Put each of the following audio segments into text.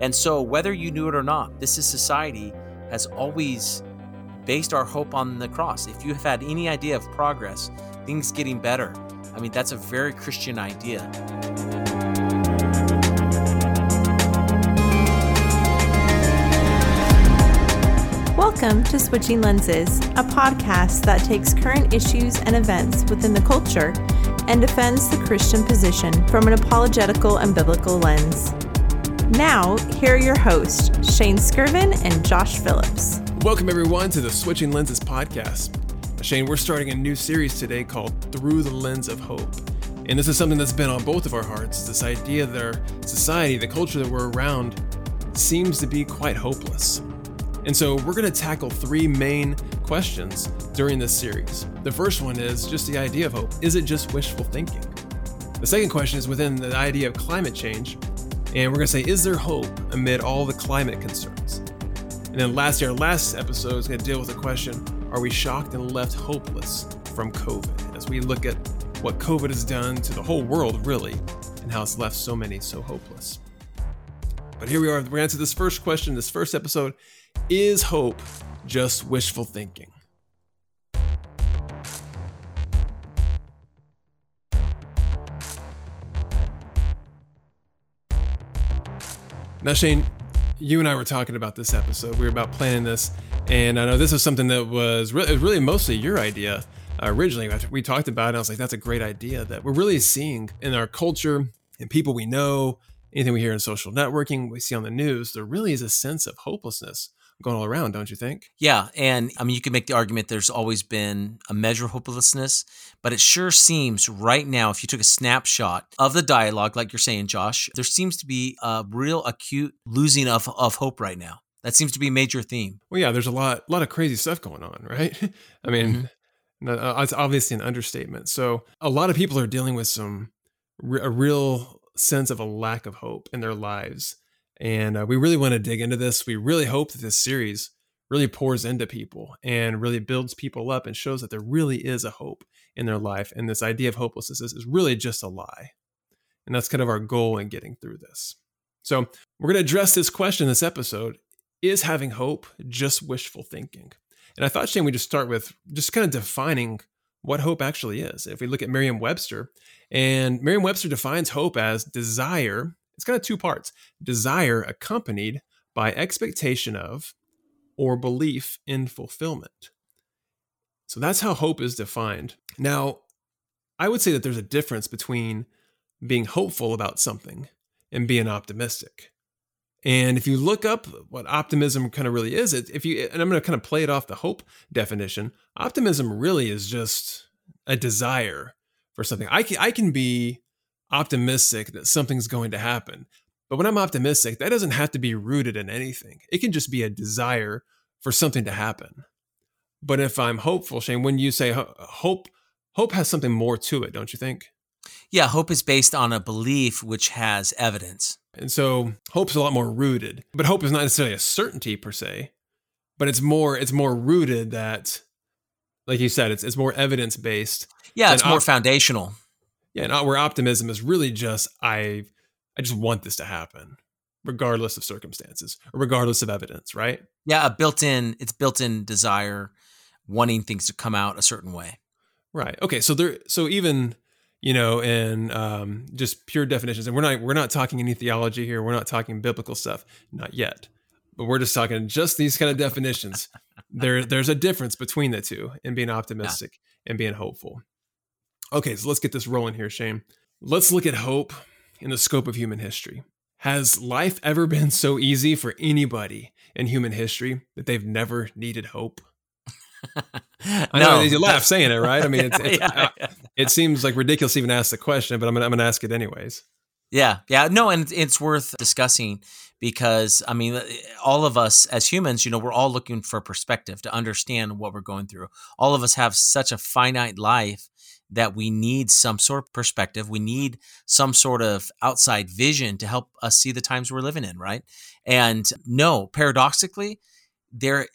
And so, whether you knew it or not, this is society has always based our hope on the cross. If you have had any idea of progress, things getting better, I mean, that's a very Christian idea. Welcome to Switching Lenses, a podcast that takes current issues and events within the culture and defends the Christian position from an apologetical and biblical lens. Now, here are your hosts, Shane Skirvin and Josh Phillips. Welcome, everyone, to the Switching Lenses podcast. Shane, we're starting a new series today called Through the Lens of Hope. And this is something that's been on both of our hearts this idea that our society, the culture that we're around, seems to be quite hopeless. And so we're going to tackle three main questions during this series. The first one is just the idea of hope. Is it just wishful thinking? The second question is within the idea of climate change. And we're going to say, is there hope amid all the climate concerns? And then lastly, our last episode is going to deal with the question Are we shocked and left hopeless from COVID? As we look at what COVID has done to the whole world, really, and how it's left so many so hopeless. But here we are. We're going to answer this first question, this first episode is hope just wishful thinking? Now, Shane, you and I were talking about this episode. We were about planning this, and I know this was something that was really, really mostly your idea uh, originally. We talked about it. I was like, that's a great idea that we're really seeing in our culture and people we know, anything we hear in social networking, we see on the news. There really is a sense of hopelessness going all around, don't you think? Yeah. And I mean, you could make the argument there's always been a measure of hopelessness, but it sure seems right now, if you took a snapshot of the dialogue, like you're saying, Josh, there seems to be a real acute losing of, of hope right now. That seems to be a major theme. Well, yeah, there's a lot, a lot of crazy stuff going on, right? I mean, mm-hmm. it's obviously an understatement. So a lot of people are dealing with some a real sense of a lack of hope in their lives and uh, we really want to dig into this. We really hope that this series really pours into people and really builds people up and shows that there really is a hope in their life. And this idea of hopelessness is, is really just a lie. And that's kind of our goal in getting through this. So we're going to address this question this episode Is having hope just wishful thinking? And I thought, Shane, we just start with just kind of defining what hope actually is. If we look at Merriam Webster, and Merriam Webster defines hope as desire it's kind of two parts desire accompanied by expectation of or belief in fulfillment. So that's how hope is defined. Now, I would say that there's a difference between being hopeful about something and being optimistic. And if you look up what optimism kind of really is, if you and I'm going to kind of play it off the hope definition, optimism really is just a desire for something. I can, I can be optimistic that something's going to happen. But when I'm optimistic, that doesn't have to be rooted in anything. It can just be a desire for something to happen. But if I'm hopeful, Shane, when you say hope, hope has something more to it, don't you think? Yeah, hope is based on a belief which has evidence. And so hope's a lot more rooted. But hope is not necessarily a certainty per se, but it's more it's more rooted that like you said, it's it's more evidence based. Yeah, it's more op- foundational yeah, and where optimism is really just I I just want this to happen, regardless of circumstances or regardless of evidence, right? Yeah, a built-in it's built-in desire, wanting things to come out a certain way. Right. Okay. So there. So even you know, in um, just pure definitions, and we're not we're not talking any theology here. We're not talking biblical stuff, not yet. But we're just talking just these kind of definitions. there, there's a difference between the two in being optimistic yeah. and being hopeful. Okay, so let's get this rolling here, Shane. Let's look at hope in the scope of human history. Has life ever been so easy for anybody in human history that they've never needed hope? I no. know you laugh saying it, right? I mean, it's, it's, yeah, yeah. it seems like ridiculous to even ask the question, but I'm gonna, I'm gonna ask it anyways. Yeah, yeah, no, and it's worth discussing because I mean, all of us as humans, you know, we're all looking for perspective to understand what we're going through. All of us have such a finite life that we need some sort of perspective. We need some sort of outside vision to help us see the times we're living in, right? And no, paradoxically, there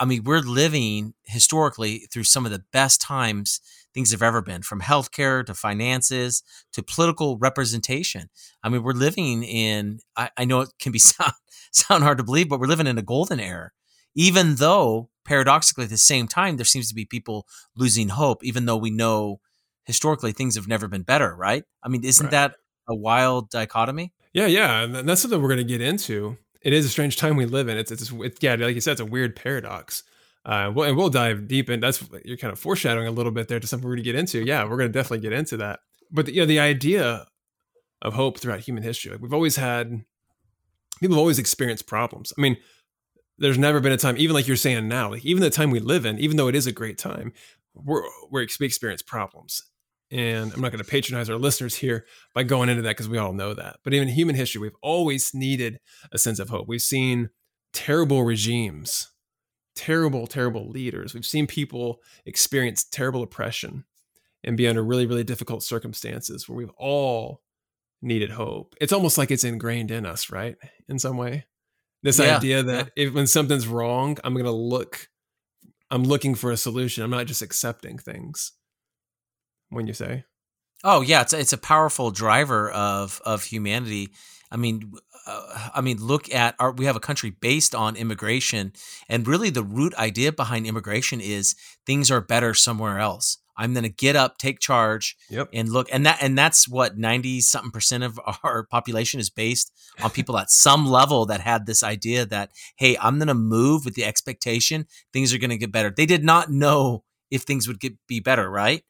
I mean, we're living historically through some of the best times things have ever been, from healthcare to finances to political representation. I mean, we're living in. I, I know it can be sound sound hard to believe, but we're living in a golden era. Even though paradoxically, at the same time, there seems to be people losing hope, even though we know historically things have never been better, right? I mean, isn't right. that a wild dichotomy? Yeah, yeah, and that's something we're going to get into. It is a strange time we live in. It's it's, it's yeah, like you said, it's a weird paradox. Uh, well, and we'll dive deep in. That's you're kind of foreshadowing a little bit there to something we're going to get into. Yeah, we're going to definitely get into that. But the, you know, the idea of hope throughout human history, like we've always had, people have always experienced problems. I mean, there's never been a time, even like you're saying now, like even the time we live in, even though it is a great time, we're, we're we experience problems. And I'm not going to patronize our listeners here by going into that because we all know that. But even in human history, we've always needed a sense of hope. We've seen terrible regimes, terrible, terrible leaders. We've seen people experience terrible oppression and be under really, really difficult circumstances where we've all needed hope. It's almost like it's ingrained in us, right? In some way. This yeah, idea that yeah. if when something's wrong, I'm going to look I'm looking for a solution. I'm not just accepting things. When you say, "Oh yeah, it's a, it's a powerful driver of of humanity." I mean, uh, I mean, look at our. We have a country based on immigration, and really, the root idea behind immigration is things are better somewhere else. I'm going to get up, take charge, yep. and look. And that and that's what ninety something percent of our population is based on people at some level that had this idea that hey, I'm going to move with the expectation things are going to get better. They did not know if things would get be better, right?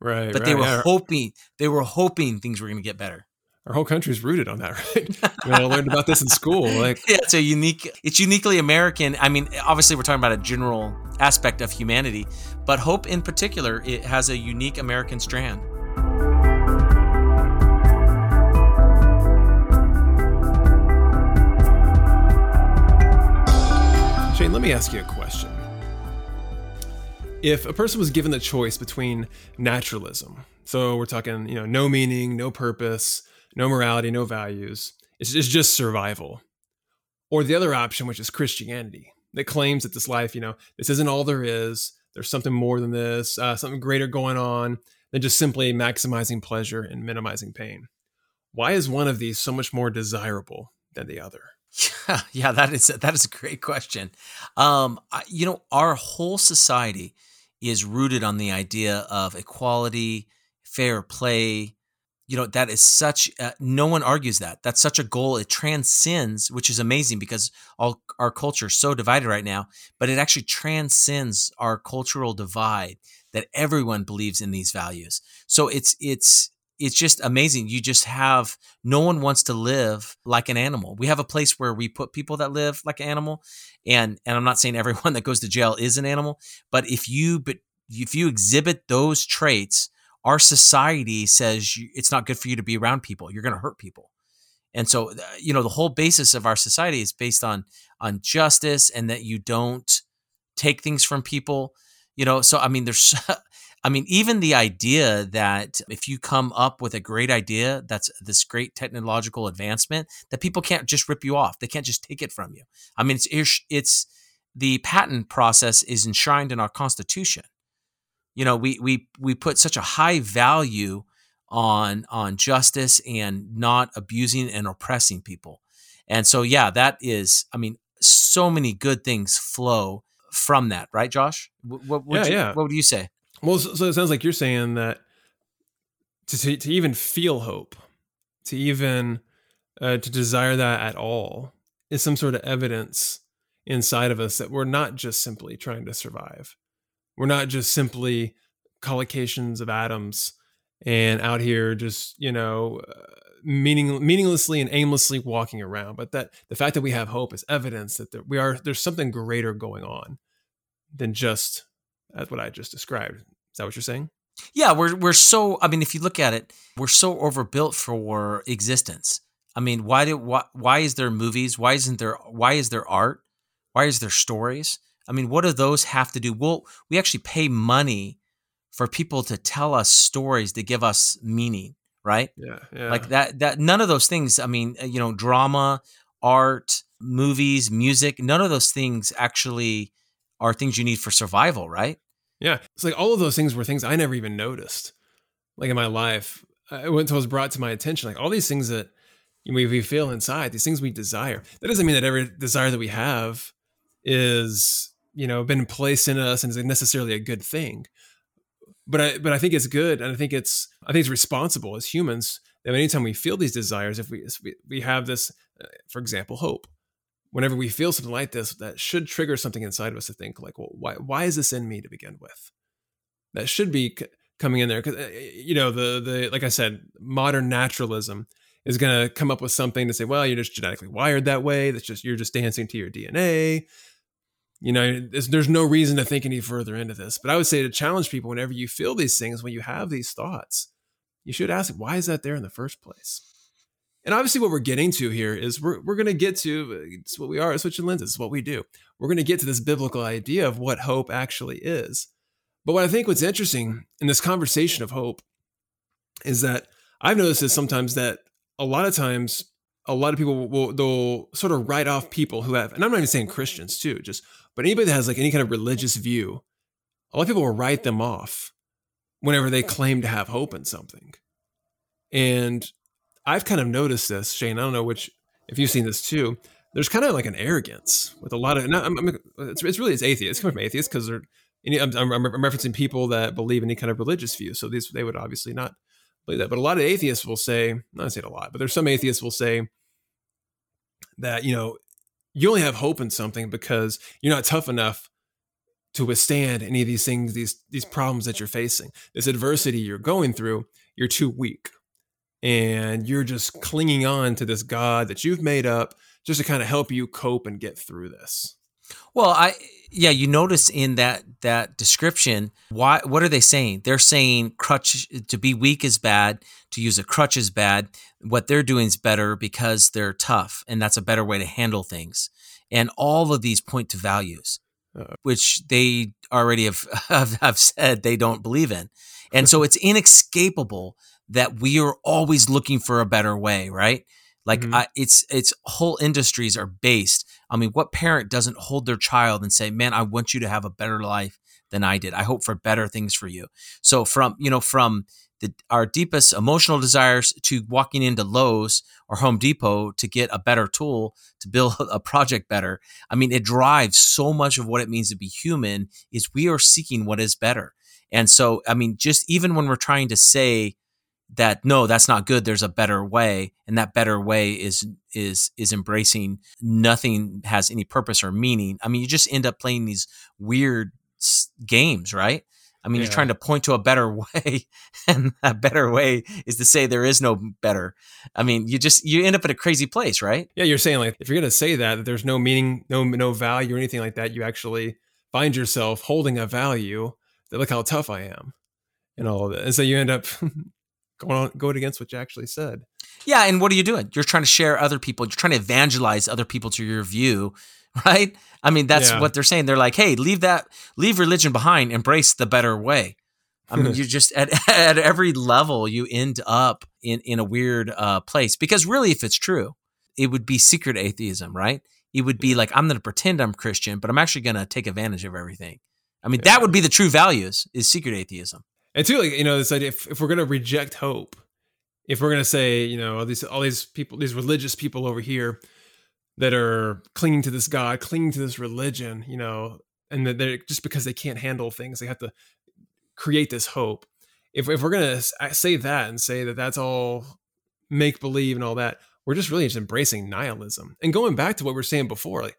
Right. But right, they were yeah. hoping they were hoping things were going to get better our whole country's rooted on that, right? I, mean, I learned about this in school. Like, yeah, it's a unique, it's uniquely American. I mean, obviously, we're talking about a general aspect of humanity, but hope in particular, it has a unique American strand. Shane, let me ask you a question. If a person was given the choice between naturalism, so we're talking, you know, no meaning, no purpose, no morality, no values. It's, just survival. Or the other option, which is Christianity, that claims that this life, you know, this isn't all there is. There's something more than this, uh, something greater going on than just simply maximizing pleasure and minimizing pain. Why is one of these so much more desirable than the other? Yeah, yeah, that is that is a great question. Um, you know, our whole society is rooted on the idea of equality, fair play, you know that is such uh, no one argues that. That's such a goal. It transcends which is amazing because all our culture is so divided right now but it actually transcends our cultural divide that everyone believes in these values. So it's it's it's just amazing you just have no one wants to live like an animal we have a place where we put people that live like an animal and and i'm not saying everyone that goes to jail is an animal but if you but if you exhibit those traits our society says it's not good for you to be around people. You're going to hurt people. And so, uh, you know, the whole basis of our society is based on on justice and that you don't take things from people. You know, so I mean, there's, I mean, even the idea that if you come up with a great idea, that's this great technological advancement, that people can't just rip you off. They can't just take it from you. I mean, it's it's the patent process is enshrined in our Constitution you know we we we put such a high value on on justice and not abusing and oppressing people and so yeah that is i mean so many good things flow from that right josh what, what, yeah, you, yeah. what would you say well so it sounds like you're saying that to, to, to even feel hope to even uh, to desire that at all is some sort of evidence inside of us that we're not just simply trying to survive. We're not just simply collocations of atoms and out here just you know uh, meaning meaninglessly and aimlessly walking around. But that the fact that we have hope is evidence that there, we are there's something greater going on than just as what i just described is that what you're saying yeah we're we're so i mean if you look at it we're so overbuilt for existence i mean why do why, why is there movies why isn't there why is there art why is there stories I mean, what do those have to do? Well, we actually pay money for people to tell us stories to give us meaning, right? Yeah, yeah. Like that that none of those things, I mean, uh, you know, drama, art, movies, music, none of those things actually are things you need for survival, right? Yeah. It's like all of those things were things I never even noticed. Like in my life, I went until it was brought to my attention. Like all these things that we, we feel inside, these things we desire. That doesn't mean that every desire that we have is, you know, been placed in us and is necessarily a good thing. But I, but I think it's good, and I think it's, I think it's responsible as humans that anytime we feel these desires, if we, if we, we have this, uh, for example, hope. Whenever we feel something like this, that should trigger something inside of us to think, like, well, why, why is this in me to begin with? That should be coming in there because uh, you know the the like I said, modern naturalism is going to come up with something to say, well, you're just genetically wired that way. That's just you're just dancing to your DNA. You know, there's, there's no reason to think any further into this. But I would say to challenge people whenever you feel these things, when you have these thoughts, you should ask, why is that there in the first place? And obviously, what we're getting to here is we're, we're going to get to it's what we are at Switching Lenses, it's what we do. We're going to get to this biblical idea of what hope actually is. But what I think what's interesting in this conversation of hope is that I've noticed is sometimes that a lot of times a lot of people will they'll sort of write off people who have and I'm not even saying Christians too, just but anybody that has like any kind of religious view, a lot of people will write them off whenever they claim to have hope in something. And I've kind of noticed this, Shane. I don't know which if you've seen this too. There's kind of like an arrogance with a lot of. I'm, I'm, it's, it's really it's atheists. It's coming from atheists because they're I'm, I'm, referencing people that believe any kind of religious view. So these they would obviously not believe that. But a lot of atheists will say, not say it a lot, but there's some atheists will say that you know you only have hope in something because you're not tough enough to withstand any of these things, these these problems that you're facing, this adversity you're going through. You're too weak, and you're just clinging on to this God that you've made up just to kind of help you cope and get through this. Well, I yeah, you notice in that that description, why what are they saying? They're saying crutch to be weak is bad, to use a crutch is bad. What they're doing is better because they're tough and that's a better way to handle things. And all of these point to values, uh, which they already have, have have said they don't believe in. And so it's inescapable that we are always looking for a better way, right? Like mm-hmm. I, it's it's whole industries are based. I mean, what parent doesn't hold their child and say, "Man, I want you to have a better life than I did. I hope for better things for you." So from you know from the, our deepest emotional desires to walking into Lowe's or Home Depot to get a better tool to build a project better. I mean, it drives so much of what it means to be human is we are seeking what is better. And so, I mean, just even when we're trying to say that no that's not good there's a better way and that better way is is is embracing nothing has any purpose or meaning. I mean you just end up playing these weird games right? I mean yeah. you're trying to point to a better way and a better way is to say there is no better. I mean you just you end up in a crazy place right? Yeah you're saying like if you're going to say that, that there's no meaning no no value or anything like that you actually find yourself holding a value that look how tough i am and all of it and so you end up going on going against what you actually said. Yeah, and what are you doing? You're trying to share other people. You're trying to evangelize other people to your view, right? I mean, that's yeah. what they're saying. They're like, "Hey, leave that, leave religion behind, embrace the better way." I mean, you just at at every level you end up in in a weird uh, place because really, if it's true, it would be secret atheism, right? It would be like I'm going to pretend I'm Christian, but I'm actually going to take advantage of everything. I mean, yeah. that would be the true values is secret atheism and too like you know this idea if, if we're going to reject hope if we're going to say you know all these all these people these religious people over here that are clinging to this god clinging to this religion you know and that they're just because they can't handle things they have to create this hope. If, if we're going to say that and say that that's all make believe and all that we're just really just embracing nihilism. And going back to what we are saying before like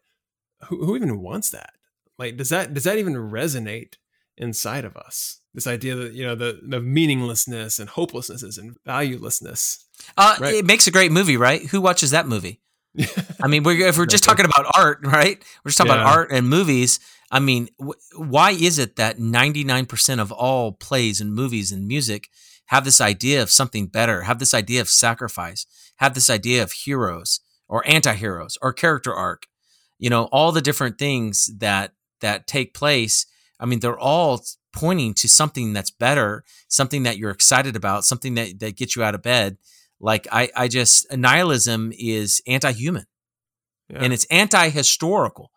who, who even wants that? Like does that does that even resonate inside of us. This idea that you know the the meaninglessness and hopelessness and valuelessness. Uh, right? It makes a great movie, right? Who watches that movie? I mean, we're, if we're just talking about art, right? We're just talking yeah. about art and movies. I mean, why is it that 99% of all plays and movies and music have this idea of something better, have this idea of sacrifice, have this idea of heroes or anti-heroes or character arc? You know, all the different things that that take place I mean, they're all pointing to something that's better, something that you're excited about, something that, that gets you out of bed. Like I, I just nihilism is anti-human yeah. and it's anti-historical.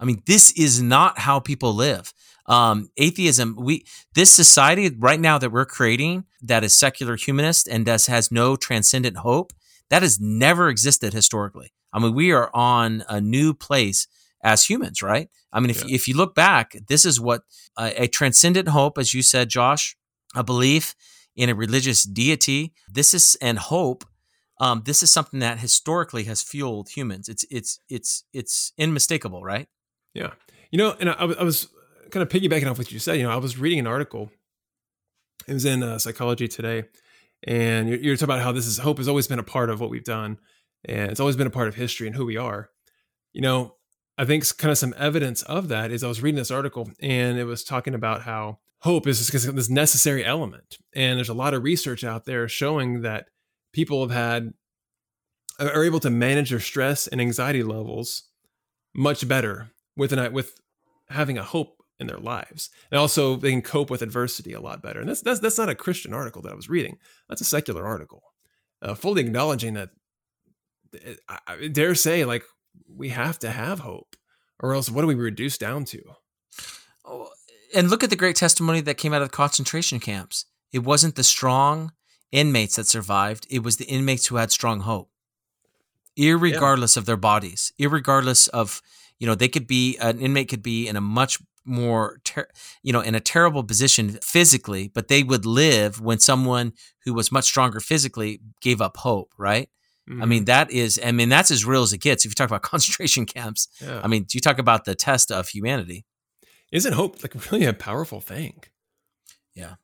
I mean, this is not how people live. Um, atheism, we this society right now that we're creating that is secular humanist and does has no transcendent hope that has never existed historically. I mean, we are on a new place as humans, right? I mean, if yeah. if you look back, this is what uh, a transcendent hope, as you said, Josh, a belief in a religious deity. This is and hope. Um, this is something that historically has fueled humans. It's it's it's it's unmistakable, right? Yeah, you know, and I, I was kind of piggybacking off what you said. You know, I was reading an article. It was in uh, Psychology Today, and you're, you're talking about how this is hope has always been a part of what we've done, and it's always been a part of history and who we are. You know, I think kind of some evidence of that is I was reading this article, and it was talking about how hope is this necessary element, and there's a lot of research out there showing that people have had are able to manage their stress and anxiety levels much better with an with having a hope in their lives. And also they can cope with adversity a lot better. And that's that's that's not a Christian article that I was reading. That's a secular article. Uh, fully acknowledging that I dare say like we have to have hope or else what do we reduce down to? Oh, and look at the great testimony that came out of the concentration camps. It wasn't the strong inmates that survived, it was the inmates who had strong hope. Irregardless yeah. of their bodies, irregardless of, you know, they could be an inmate could be in a much more ter- you know in a terrible position physically but they would live when someone who was much stronger physically gave up hope right mm-hmm. i mean that is i mean that's as real as it gets if you talk about concentration camps yeah. i mean you talk about the test of humanity isn't hope like really a powerful thing yeah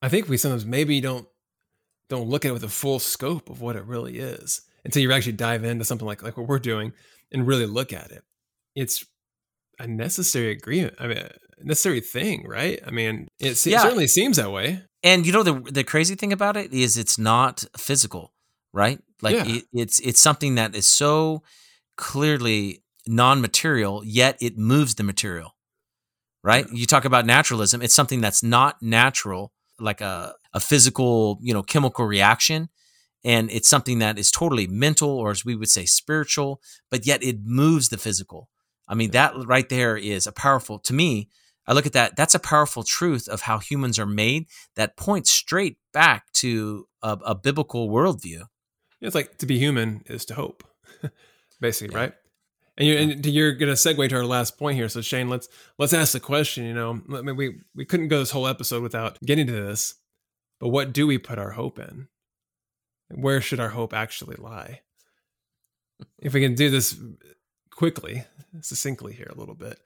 i think we sometimes maybe don't don't look at it with the full scope of what it really is until you actually dive into something like like what we're doing and really look at it it's a necessary agreement. I mean, a necessary thing, right? I mean, it, se- yeah. certainly seems that way. And you know the the crazy thing about it is it's not physical, right? Like yeah. it, it's it's something that is so clearly non-material, yet it moves the material. Right? Yeah. You talk about naturalism, it's something that's not natural, like a a physical, you know, chemical reaction and it's something that is totally mental or as we would say spiritual but yet it moves the physical I mean, that right there is a powerful, to me, I look at that, that's a powerful truth of how humans are made that points straight back to a, a biblical worldview. It's like to be human is to hope, basically, yeah. right? And you're, and you're going to segue to our last point here. So Shane, let's let's ask the question. You know, I mean, we we couldn't go this whole episode without getting to this, but what do we put our hope in? Where should our hope actually lie? If we can do this quickly, succinctly here a little bit.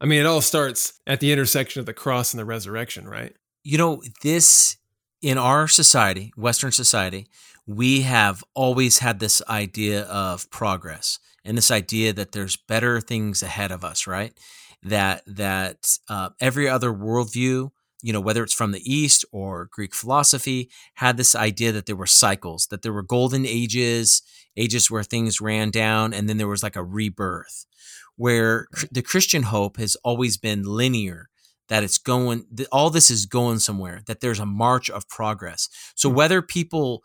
I mean, it all starts at the intersection of the cross and the resurrection, right? You know, this in our society, Western society, we have always had this idea of progress and this idea that there's better things ahead of us, right? That that uh, every other worldview, you know, whether it's from the East or Greek philosophy, had this idea that there were cycles, that there were golden ages, ages where things ran down, and then there was like a rebirth where the Christian hope has always been linear, that it's going, that all this is going somewhere, that there's a march of progress. So hmm. whether people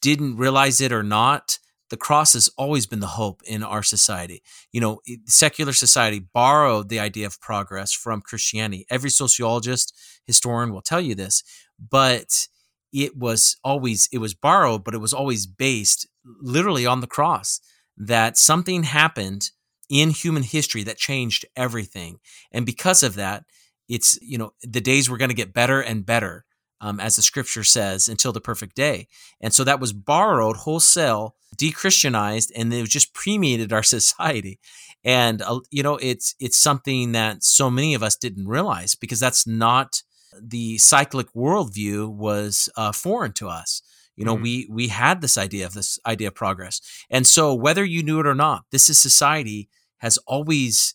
didn't realize it or not, the cross has always been the hope in our society. You know, secular society borrowed the idea of progress from Christianity. Every sociologist, historian will tell you this, but it was always it was borrowed, but it was always based literally on the cross that something happened in human history that changed everything. And because of that, it's, you know, the days were going to get better and better, um, as the scripture says, until the perfect day. And so that was borrowed wholesale, de-Christianized, and it just permeated our society. And, uh, you know, it's, it's something that so many of us didn't realize because that's not the cyclic worldview was uh, foreign to us. You know, mm-hmm. we we had this idea of this idea of progress, and so whether you knew it or not, this is society has always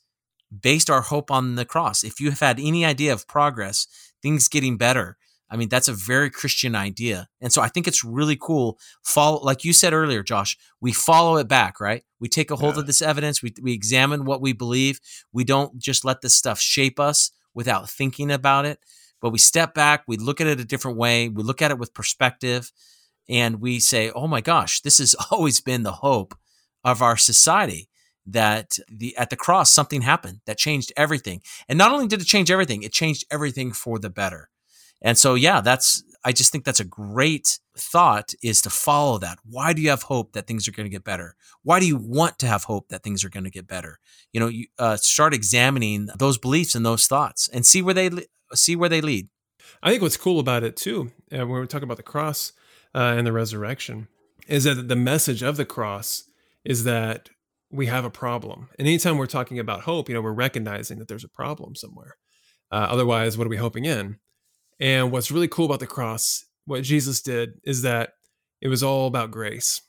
based our hope on the cross. If you have had any idea of progress, things getting better, I mean, that's a very Christian idea. And so I think it's really cool. Follow, like you said earlier, Josh, we follow it back, right? We take a hold yeah. of this evidence. We, we examine what we believe. We don't just let this stuff shape us without thinking about it, but we step back. We look at it a different way. We look at it with perspective and we say, oh my gosh, this has always been the hope of our society that the at the cross something happened that changed everything. And not only did it change everything, it changed everything for the better. And so yeah, that's I just think that's a great thought is to follow that. Why do you have hope that things are going to get better? Why do you want to have hope that things are going to get better? You know, you uh, start examining those beliefs and those thoughts and see where they see where they lead. I think what's cool about it too, uh, when we talk about the cross uh, and the resurrection, is that the message of the cross is that we have a problem. And anytime we're talking about hope, you know, we're recognizing that there's a problem somewhere. Uh, otherwise, what are we hoping in? And what's really cool about the cross, what Jesus did, is that it was all about grace.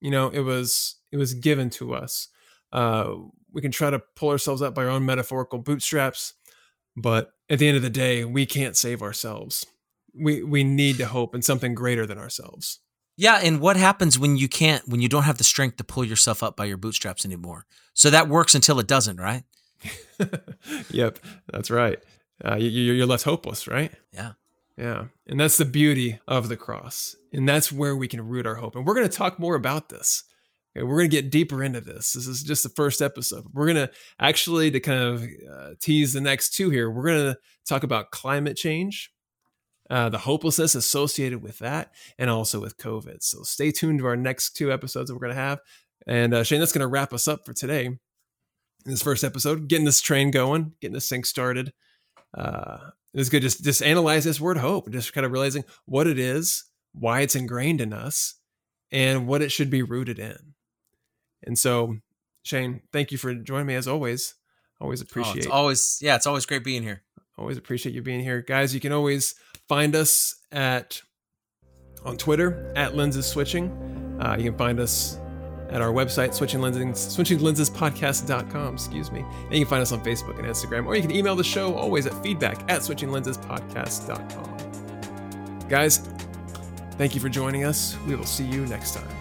You know, it was it was given to us. Uh, we can try to pull ourselves up by our own metaphorical bootstraps, but at the end of the day, we can't save ourselves. We we need to hope in something greater than ourselves. Yeah, and what happens when you can't when you don't have the strength to pull yourself up by your bootstraps anymore? So that works until it doesn't, right? yep, that's right. Uh, you, you're left hopeless, right? Yeah. Yeah. And that's the beauty of the cross. And that's where we can root our hope. And we're going to talk more about this. Okay, we're going to get deeper into this. This is just the first episode. We're going to actually, to kind of uh, tease the next two here, we're going to talk about climate change, uh, the hopelessness associated with that, and also with COVID. So stay tuned to our next two episodes that we're going to have. And uh, Shane, that's going to wrap us up for today. In this first episode, getting this train going, getting this thing started uh, it's good just just analyze this word hope, just kind of realizing what it is, why it's ingrained in us, and what it should be rooted in. And so, Shane, thank you for joining me as always. Always appreciate. Oh, it's always yeah, it's always great being here. Always appreciate you being here, guys. You can always find us at on Twitter at lenses switching. Uh, you can find us at our website, switching lenses, switchinglensespodcast.com, excuse me. And you can find us on Facebook and Instagram, or you can email the show always at feedback at switchinglensespodcast.com. Guys, thank you for joining us. We will see you next time.